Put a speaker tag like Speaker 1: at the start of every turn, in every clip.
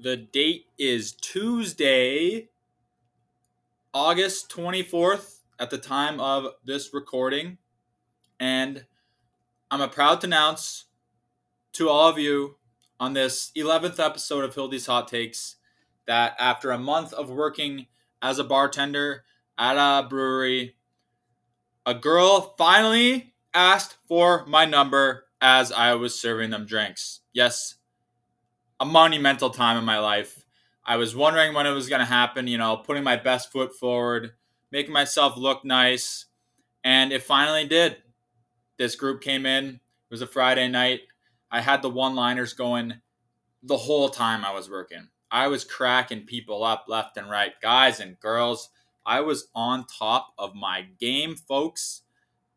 Speaker 1: The date is Tuesday, August 24th at the time of this recording. And I'm proud to announce to all of you on this 11th episode of Hildy's Hot Takes that after a month of working as a bartender at a brewery, a girl finally asked for my number as I was serving them drinks. Yes, a monumental time in my life. I was wondering when it was going to happen, you know, putting my best foot forward, making myself look nice, and it finally did. This group came in. It was a Friday night. I had the one liners going the whole time I was working. I was cracking people up left and right, guys and girls. I was on top of my game, folks.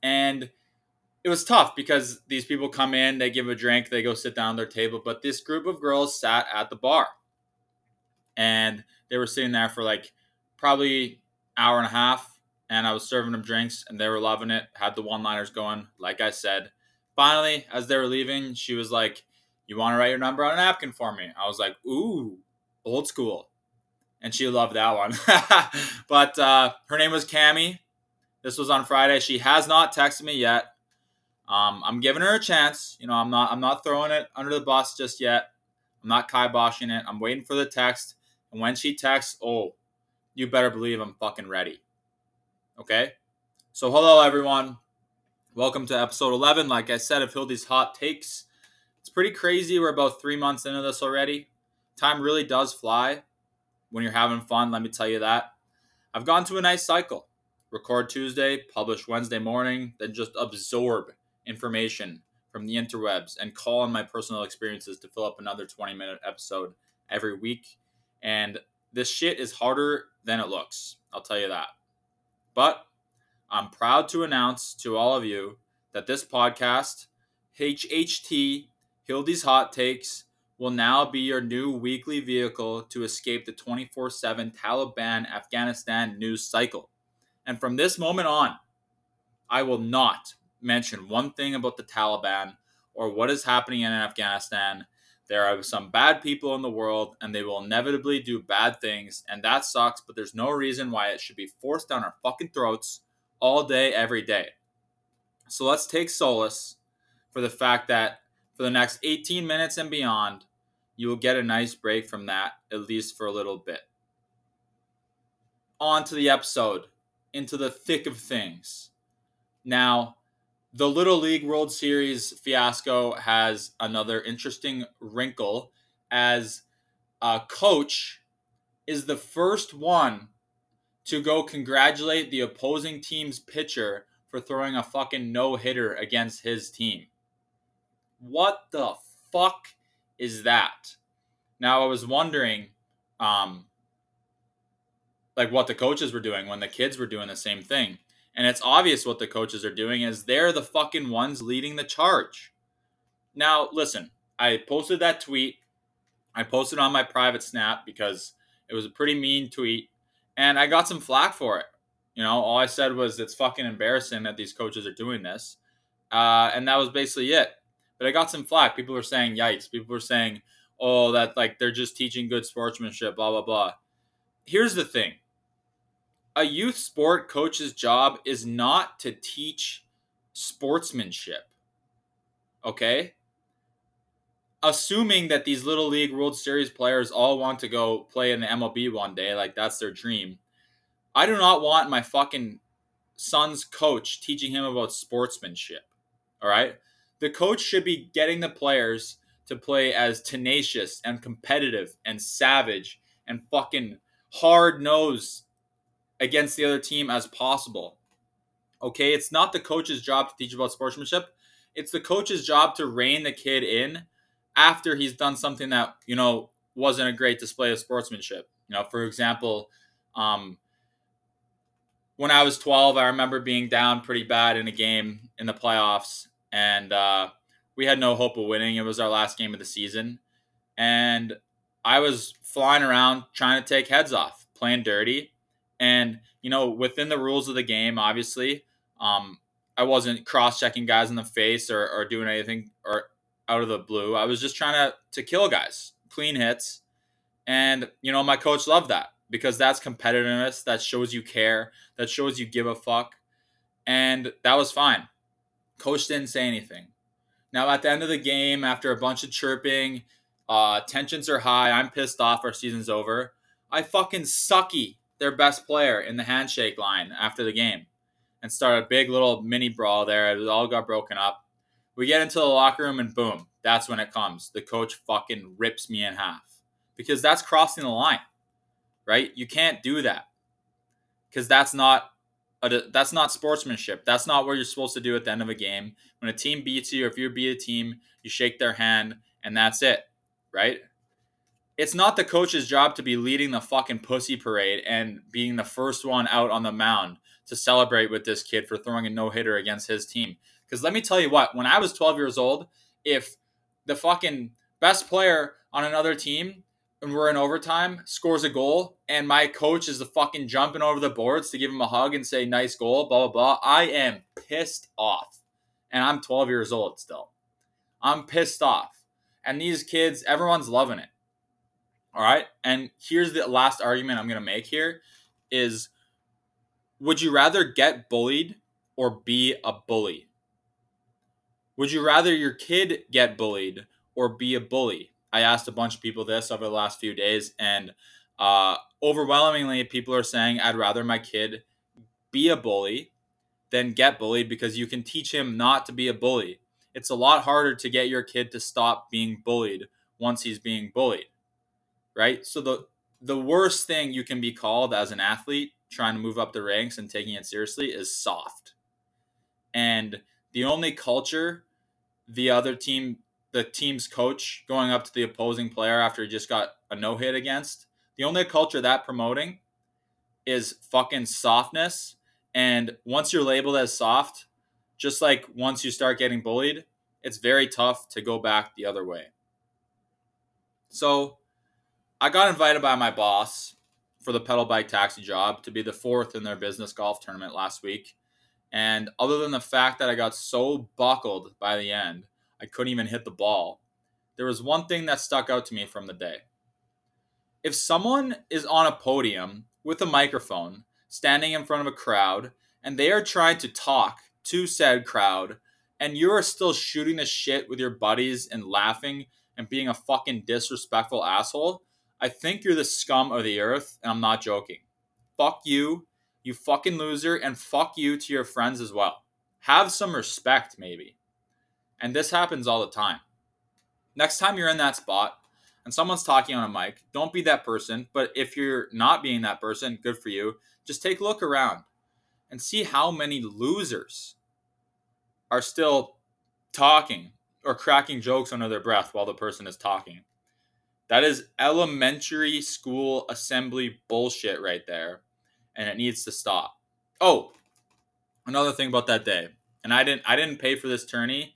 Speaker 1: And it was tough because these people come in, they give a drink, they go sit down at their table. But this group of girls sat at the bar. And they were sitting there for like probably hour and a half. And I was serving them drinks and they were loving it. Had the one liners going, like I said. Finally, as they were leaving, she was like, You want to write your number on a napkin for me? I was like, Ooh, old school. And she loved that one. but uh, her name was Cami. This was on Friday. She has not texted me yet. Um, I'm giving her a chance. You know, I'm not I'm not throwing it under the bus just yet. I'm not kiboshing it. I'm waiting for the text. And when she texts, oh, you better believe I'm fucking ready. Okay? So hello everyone. Welcome to episode 11. Like I said, of Hildy's hot takes. It's pretty crazy. We're about three months into this already. Time really does fly when you're having fun. Let me tell you that. I've gone to a nice cycle. Record Tuesday, publish Wednesday morning, then just absorb information from the interwebs and call on my personal experiences to fill up another 20 minute episode every week. And this shit is harder than it looks. I'll tell you that. But I'm proud to announce to all of you that this podcast, HHT, Hildy's Hot Takes, will now be your new weekly vehicle to escape the 24 7 Taliban Afghanistan news cycle. And from this moment on, I will not mention one thing about the Taliban or what is happening in Afghanistan. There are some bad people in the world and they will inevitably do bad things, and that sucks, but there's no reason why it should be forced down our fucking throats all day, every day. So let's take solace for the fact that for the next 18 minutes and beyond, you will get a nice break from that, at least for a little bit. On to the episode, into the thick of things. Now, the Little League World Series fiasco has another interesting wrinkle as a coach is the first one to go congratulate the opposing team's pitcher for throwing a fucking no hitter against his team. What the fuck is that? Now I was wondering, um, like what the coaches were doing when the kids were doing the same thing. And it's obvious what the coaches are doing is they're the fucking ones leading the charge. Now, listen, I posted that tweet. I posted on my private snap because it was a pretty mean tweet and I got some flack for it. You know, all I said was it's fucking embarrassing that these coaches are doing this. Uh, and that was basically it. But I got some flack. People were saying, yikes. People were saying, oh, that like they're just teaching good sportsmanship, blah, blah, blah. Here's the thing a youth sport coach's job is not to teach sportsmanship. Okay? Assuming that these little league World Series players all want to go play in the MLB one day, like that's their dream. I do not want my fucking son's coach teaching him about sportsmanship. All right? The coach should be getting the players to play as tenacious and competitive and savage and fucking hard nosed against the other team as possible. Okay, it's not the coach's job to teach about sportsmanship. It's the coach's job to rein the kid in after he's done something that, you know, wasn't a great display of sportsmanship. You know, for example, um, when I was 12, I remember being down pretty bad in a game in the playoffs, and uh, we had no hope of winning. It was our last game of the season, and I was flying around trying to take heads off, playing dirty, and, you know, within the rules of the game, obviously, um, I wasn't cross checking guys in the face or, or doing anything or out of the blue. I was just trying to, to kill guys, clean hits. And, you know, my coach loved that because that's competitiveness. That shows you care. That shows you give a fuck. And that was fine. Coach didn't say anything. Now, at the end of the game, after a bunch of chirping, uh, tensions are high. I'm pissed off. Our season's over. I fucking sucky their best player in the handshake line after the game and start a big little mini brawl there. It all got broken up. We get into the locker room and boom, that's when it comes. The coach fucking rips me in half because that's crossing the line, right? You can't do that because that's not a, that's not sportsmanship. That's not what you're supposed to do at the end of a game. When a team beats you, or if you beat a team, you shake their hand and that's it, right? It's not the coach's job to be leading the fucking pussy parade and being the first one out on the mound to celebrate with this kid for throwing a no hitter against his team. Because let me tell you what, when I was 12 years old, if the fucking best player on another team and we're in overtime scores a goal and my coach is the fucking jumping over the boards to give him a hug and say nice goal, blah blah blah, I am pissed off. And I'm 12 years old still. I'm pissed off. And these kids, everyone's loving it. All right? And here's the last argument I'm going to make here is would you rather get bullied or be a bully? Would you rather your kid get bullied or be a bully? I asked a bunch of people this over the last few days, and uh, overwhelmingly, people are saying, I'd rather my kid be a bully than get bullied because you can teach him not to be a bully. It's a lot harder to get your kid to stop being bullied once he's being bullied, right? So, the, the worst thing you can be called as an athlete trying to move up the ranks and taking it seriously is soft. And the only culture the other team, the team's coach going up to the opposing player after he just got a no hit against, the only culture that promoting is fucking softness. And once you're labeled as soft, just like once you start getting bullied, it's very tough to go back the other way. So I got invited by my boss for the pedal bike taxi job to be the fourth in their business golf tournament last week. And other than the fact that I got so buckled by the end, I couldn't even hit the ball, there was one thing that stuck out to me from the day. If someone is on a podium with a microphone, standing in front of a crowd, and they are trying to talk to said crowd, and you are still shooting the shit with your buddies and laughing and being a fucking disrespectful asshole, I think you're the scum of the earth, and I'm not joking. Fuck you, you fucking loser, and fuck you to your friends as well. Have some respect, maybe. And this happens all the time. Next time you're in that spot and someone's talking on a mic, don't be that person. But if you're not being that person, good for you. Just take a look around and see how many losers are still talking or cracking jokes under their breath while the person is talking. That is elementary school assembly bullshit right there. And it needs to stop. Oh, another thing about that day. And I didn't I didn't pay for this tourney,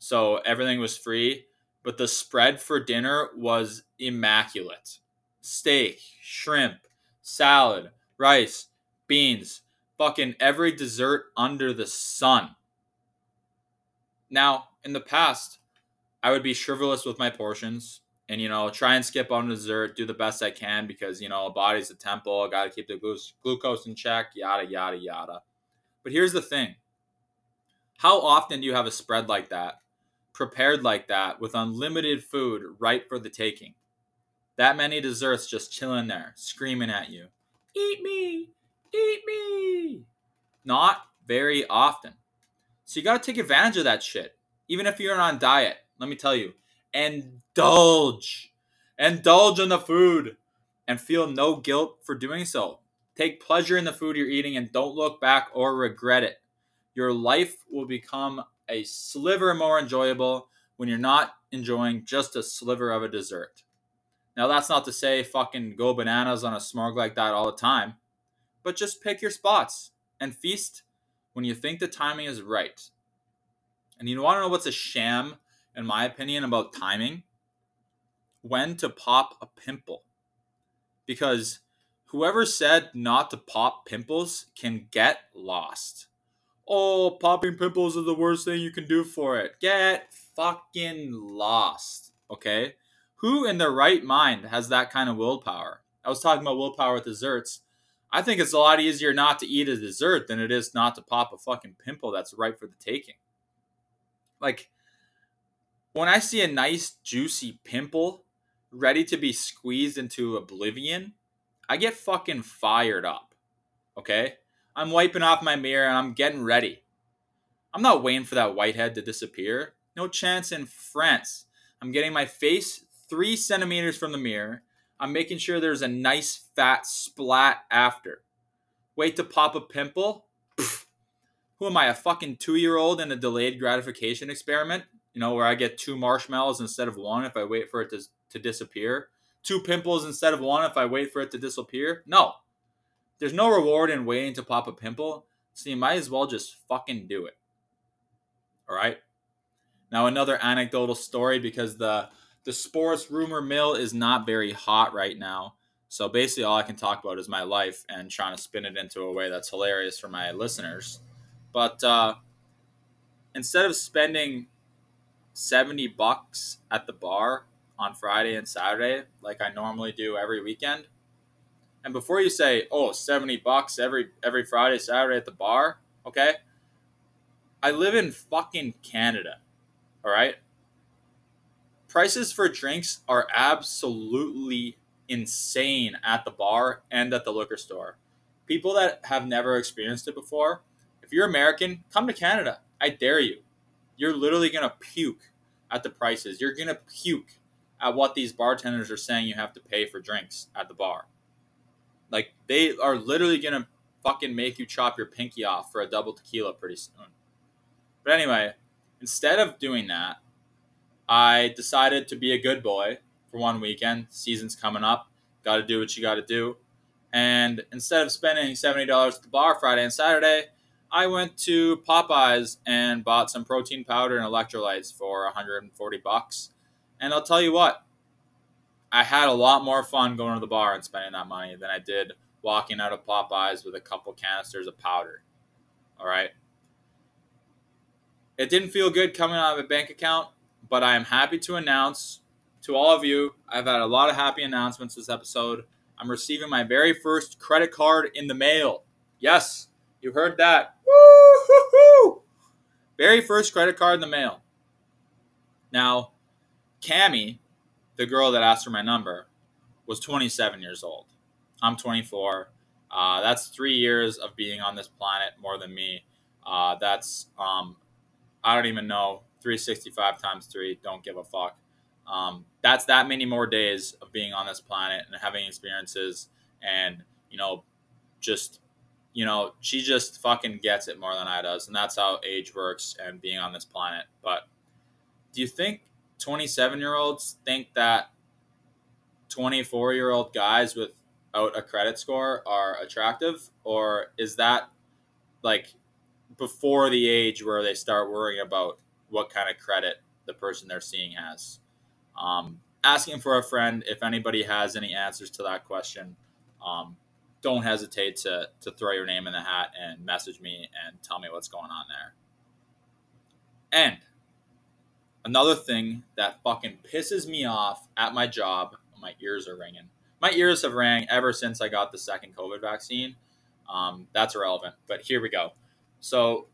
Speaker 1: so everything was free. But the spread for dinner was immaculate. Steak, shrimp, salad, rice, beans, fucking every dessert under the sun. Now, in the past, I would be frivolous with my portions and you know try and skip on dessert do the best i can because you know a body's a temple i gotta keep the glucose in check yada yada yada. But here's the thing. How often do you have a spread like that prepared like that with unlimited food right for the taking? That many desserts just chilling there screaming at you eat me eat me. Not very often. So you gotta take advantage of that shit. Even if you're on diet let me tell you indulge. Indulge in the food and feel no guilt for doing so. Take pleasure in the food you're eating and don't look back or regret it. Your life will become a sliver more enjoyable when you're not enjoying just a sliver of a dessert. Now, that's not to say fucking go bananas on a smorg like that all the time, but just pick your spots and feast when you think the timing is right. And you want to know what's a sham in my opinion, about timing when to pop a pimple. Because whoever said not to pop pimples can get lost. Oh, popping pimples is the worst thing you can do for it. Get fucking lost. Okay? Who in their right mind has that kind of willpower? I was talking about willpower with desserts. I think it's a lot easier not to eat a dessert than it is not to pop a fucking pimple that's ripe for the taking. Like, when I see a nice, juicy pimple ready to be squeezed into oblivion, I get fucking fired up. Okay? I'm wiping off my mirror and I'm getting ready. I'm not waiting for that whitehead to disappear. No chance in France. I'm getting my face three centimeters from the mirror. I'm making sure there's a nice fat splat after. Wait to pop a pimple? Pfft. Who am I, a fucking two year old in a delayed gratification experiment? You know, where I get two marshmallows instead of one if I wait for it to, to disappear? Two pimples instead of one if I wait for it to disappear? No. There's no reward in waiting to pop a pimple, so you might as well just fucking do it. All right? Now, another anecdotal story because the the sports rumor mill is not very hot right now. So basically, all I can talk about is my life and trying to spin it into a way that's hilarious for my listeners. But uh, instead of spending 70 bucks at the bar on Friday and Saturday, like I normally do every weekend, and before you say, "Oh, 70 bucks every every Friday, Saturday at the bar," okay? I live in fucking Canada. All right? prices for drinks are absolutely insane at the bar and at the liquor store. People that have never experienced it before, if you're American, come to Canada. I dare you. You're literally to puke at the prices. You're to puke at what these bartenders are saying you have to pay for drinks at the bar. Like, they are literally to fucking make you chop your pinky off for a double tequila pretty soon. But anyway, instead of doing that, I decided to be a good boy for one weekend. Season's coming up. Got to do what you got to do. And instead of spending $70 at the bar Friday and Saturday, I went to Popeyes and bought some protein powder and electrolytes for 140 bucks. And I'll tell you what, I had a lot more fun going to the bar and spending that money than I did walking out of Popeyes with a couple canisters of powder. All right. It didn't feel good coming out of a bank account, but I am happy to announce to all of you, I've had a lot of happy announcements this episode. I'm receiving my very first credit card in the mail. Yes, you heard that. Woo-hoo-hoo! Very first credit card in the mail. Now, Cami, the girl that asked for my number, was 27 years old. I'm 24. Uh, that's three years of being on this planet more than me. Uh, that's um, I don't even know 365 times three. Don't give a fuck. Um, that's that many more days of being on this planet and having experiences and you know just you know she just fucking gets it more than i does and that's how age works and being on this planet but do you think 27 year olds think that 24 year old guys without a credit score are attractive or is that like before the age where they start worrying about what kind of credit the person they're seeing has. Um, asking for a friend if anybody has any answers to that question. Um, don't hesitate to, to throw your name in the hat and message me and tell me what's going on there. And another thing that fucking pisses me off at my job, my ears are ringing. My ears have rang ever since I got the second COVID vaccine. Um, that's irrelevant, but here we go. So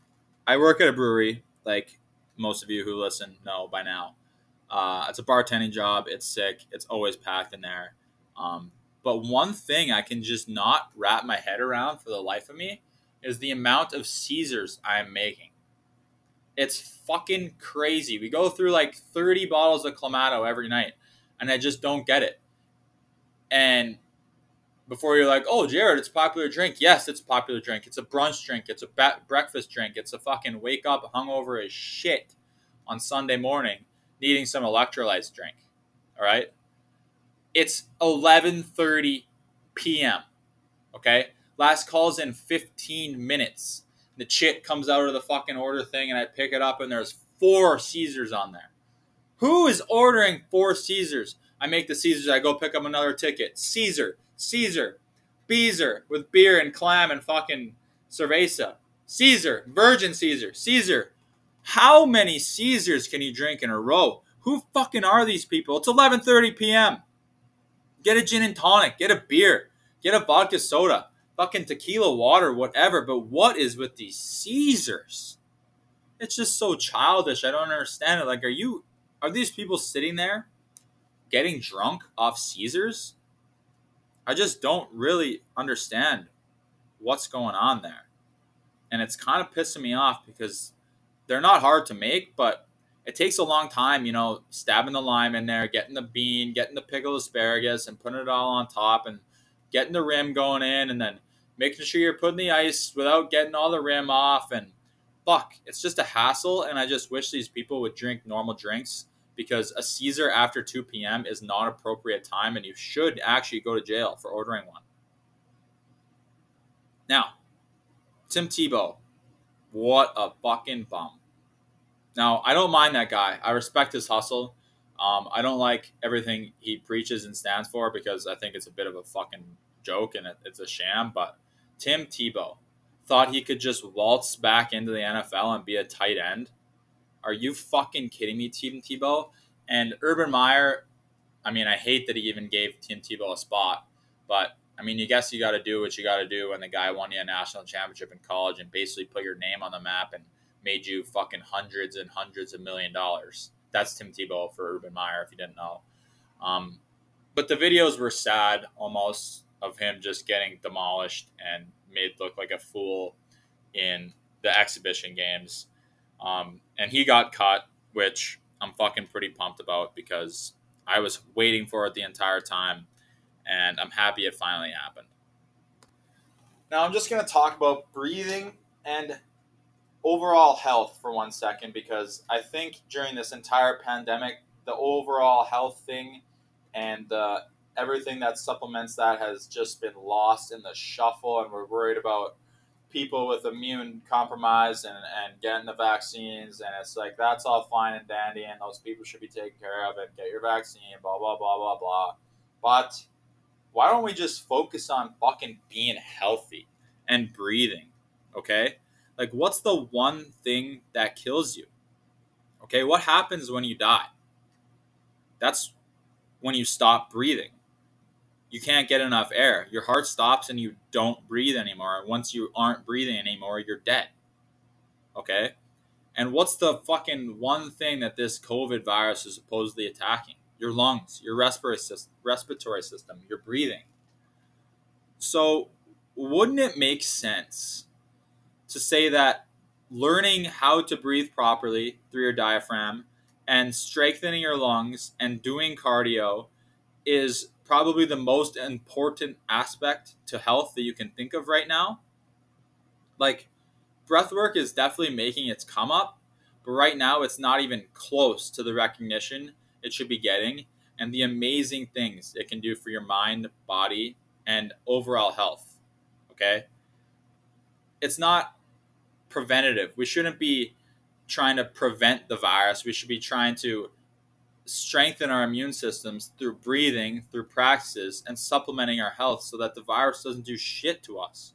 Speaker 1: I work at a brewery. Like most of you who listen know by now. Uh, it's a bartending job. It's sick. It's always packed in there. Um, but one thing I can just not wrap my head around for the life of me is the amount of Caesars I am making. It's fucking crazy. We go through like 30 bottles of Clamato every night, and I just don't get it. And before you're like, oh, Jared, it's a popular drink. Yes, it's a popular drink. It's a brunch drink. It's a ba- breakfast drink. It's a fucking wake up hungover as shit on Sunday morning needing some electrolytes drink. All right? It's 11:30 p.m. Okay? Last call's in 15 minutes. The chit comes out of the fucking order thing and I pick it up and there's four Caesars on there. Who is ordering four Caesars? I make the Caesars, I go pick up another ticket. Caesar, Caesar, Beezer with beer and clam and fucking cerveza. Caesar, Virgin Caesar, Caesar. How many Caesars can you drink in a row? Who fucking are these people? It's 11:30 p.m. Get a gin and tonic, get a beer, get a vodka soda, fucking tequila water, whatever. But what is with these Caesars? It's just so childish. I don't understand it. Like, are you, are these people sitting there getting drunk off Caesars? I just don't really understand what's going on there. And it's kind of pissing me off because they're not hard to make, but it takes a long time, you know, stabbing the lime in there, getting the bean, getting the pickled asparagus, and putting it all on top, and getting the rim going in, and then making sure you're putting the ice without getting all the rim off. And fuck, it's just a hassle. And I just wish these people would drink normal drinks because a Caesar after 2 p.m. is not appropriate time, and you should actually go to jail for ordering one. Now, Tim Tebow, what a fucking bum. Now, I don't mind that guy. I respect his hustle. Um, I don't like everything he preaches and stands for because I think it's a bit of a fucking joke and it, it's a sham. But Tim Tebow thought he could just waltz back into the NFL and be a tight end. Are you fucking kidding me, Tim Tebow? And Urban Meyer, I mean, I hate that he even gave Tim Tebow a spot, but I mean, you guess you got to do what you got to do when the guy won you a national championship in college and basically put your name on the map and made you fucking hundreds and hundreds of million dollars. That's Tim Tebow for Urban Meyer, if you didn't know. Um, but the videos were sad almost of him just getting demolished and made look like a fool in the exhibition games. Um, and he got cut, which I'm fucking pretty pumped about because I was waiting for it the entire time and I'm happy it finally happened. Now I'm just going to talk about breathing and overall health for one second because I think during this entire pandemic, the overall health thing and uh, everything that supplements that has just been lost in the shuffle, and we're worried about people with immune compromise and, and getting the vaccines and it's like that's all fine and dandy and those people should be taken care of and get your vaccine blah blah blah blah blah. But why don't we just focus on fucking being healthy and breathing okay like, what's the one thing that kills you? Okay, what happens when you die? That's when you stop breathing. You can't get enough air. Your heart stops and you don't breathe anymore. And once you aren't breathing anymore, you're dead. Okay? And what's the fucking one thing that this COVID virus is supposedly attacking? Your lungs, your respiratory system, respiratory system, your breathing. So, wouldn't it make sense to say that learning how to breathe properly through your diaphragm and strengthening your lungs and doing cardio is probably the most important aspect to health that you can think of right now. Like, breath work is definitely making its come up, but right now it's not even close to the recognition it should be getting and the amazing things it can do for your mind, body, and overall health. Okay? It's not preventative. We shouldn't be trying to prevent the virus. We should be trying to strengthen our immune systems through breathing, through practices, and supplementing our health so that the virus doesn't do shit to us.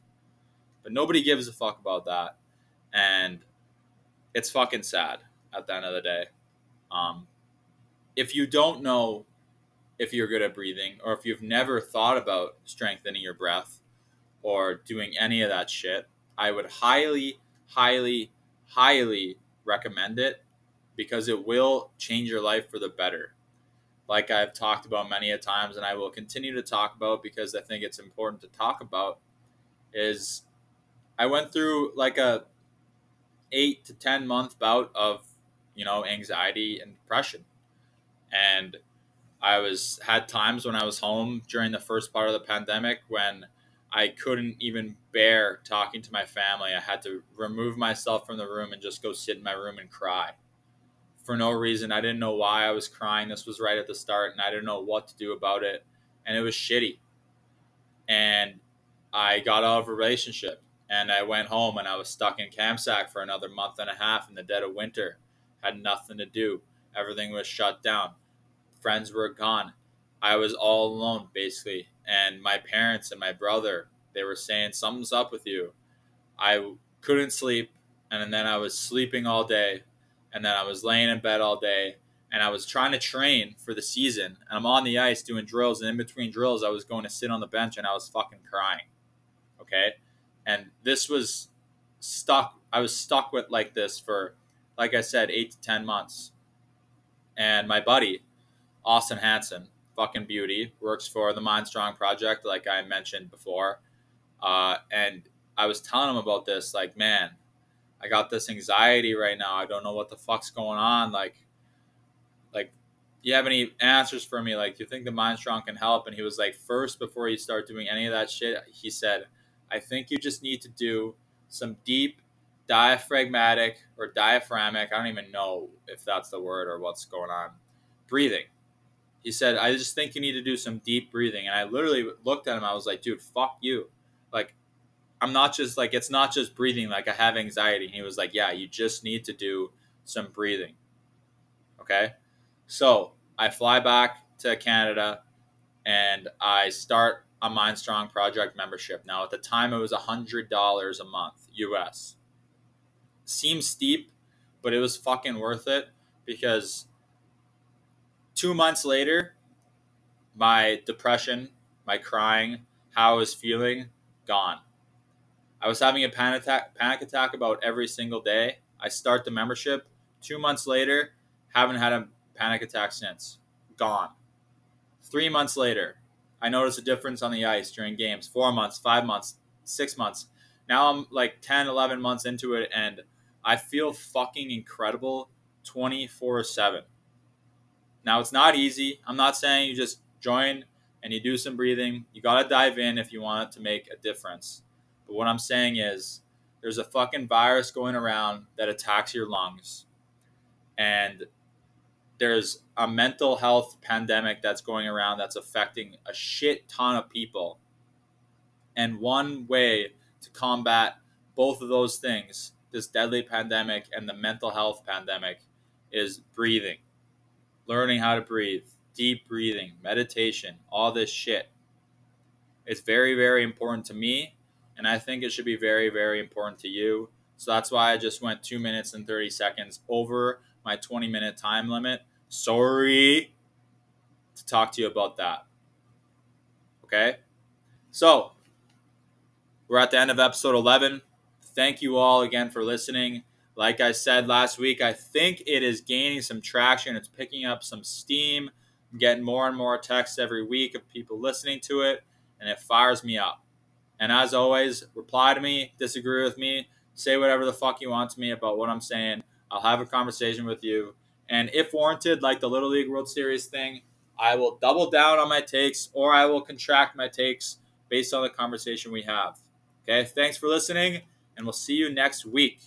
Speaker 1: But nobody gives a fuck about that. And it's fucking sad at the end of the day. Um, if you don't know if you're good at breathing, or if you've never thought about strengthening your breath or doing any of that shit, I would highly, highly, highly recommend it because it will change your life for the better. Like I've talked about many a times, and I will continue to talk about because I think it's important to talk about. Is I went through like a eight to ten month bout of you know anxiety and depression, and I was had times when I was home during the first part of the pandemic when I couldn't even bear talking to my family. I had to remove myself from the room and just go sit in my room and cry for no reason. I didn't know why I was crying. This was right at the start, and I didn't know what to do about it. And it was shitty. And I got out of a relationship and I went home and I was stuck in Kamsack for another month and a half in the dead of winter. Had nothing to do. Everything was shut down. Friends were gone. I was all alone basically and my parents and my brother they were saying something's up with you i couldn't sleep and then i was sleeping all day and then i was laying in bed all day and I was trying to train for the season, and I'm on the ice doing drills, and in between drills, I was going to sit on the bench and I was fucking crying. Okay, and this was stuck. I was stuck with like this for, like I said, eight to ten months. And my buddy, Austin Hanson, fucking beauty, works for the Mind Strong Project, like I mentioned before. Uh, and I was telling him about this, like, man, I got this anxiety right now. I don't know what the fuck's going on. Like, like, you have any answers for me? Like, you think the Mind Strong can help? And he was like, first, before you start doing any of that shit, he said, I think you just need to do some deep diaphragmatic or diaphragmic. I don't even know if that's the word or what's going on. Breathing. He said, I just think you need to do some deep breathing. And I literally looked at him. I was like, dude, fuck you. Like, I'm not just like, it's not just breathing. Like, I have anxiety. And he was like, yeah, you just need to do some breathing. Okay. So I fly back to Canada and I start a Mind Strong Project membership. Now, at the time, it was $100 a month US. Seems steep, but it was fucking worth it because two months later, my depression, my crying, how I was feeling, gone. I was having a panic attack, panic attack about every single day. I start the membership. Two months later, haven't had a panic attack since. Gone. Three months later, I noticed a difference on the ice during games. Four months, five months, six months. Now I'm like 10, 11 months into it, and I feel fucking incredible 24 7. Now, it's not easy. I'm not saying you just join and you do some breathing. You got to dive in if you want to make a difference. But what I'm saying is, there's a fucking virus going around that attacks your lungs. And there's a mental health pandemic that's going around that's affecting a shit ton of people. And one way to combat both of those things, this deadly pandemic and the mental health pandemic, is breathing. Learning how to breathe, deep breathing, meditation, all this shit. It's very, very important to me, and I think it should be very, very important to you. So that's why I just went two minutes and 30 seconds over my 20 minute time limit. Sorry to talk to you about that. Okay? So, we're at the end of episode 11. Thank you all again for listening. Like I said last week, I think it is gaining some traction. It's picking up some steam. I'm getting more and more texts every week of people listening to it, and it fires me up. And as always, reply to me, disagree with me, say whatever the fuck you want to me about what I'm saying. I'll have a conversation with you. And if warranted, like the Little League World Series thing, I will double down on my takes or I will contract my takes based on the conversation we have. Okay, thanks for listening, and we'll see you next week.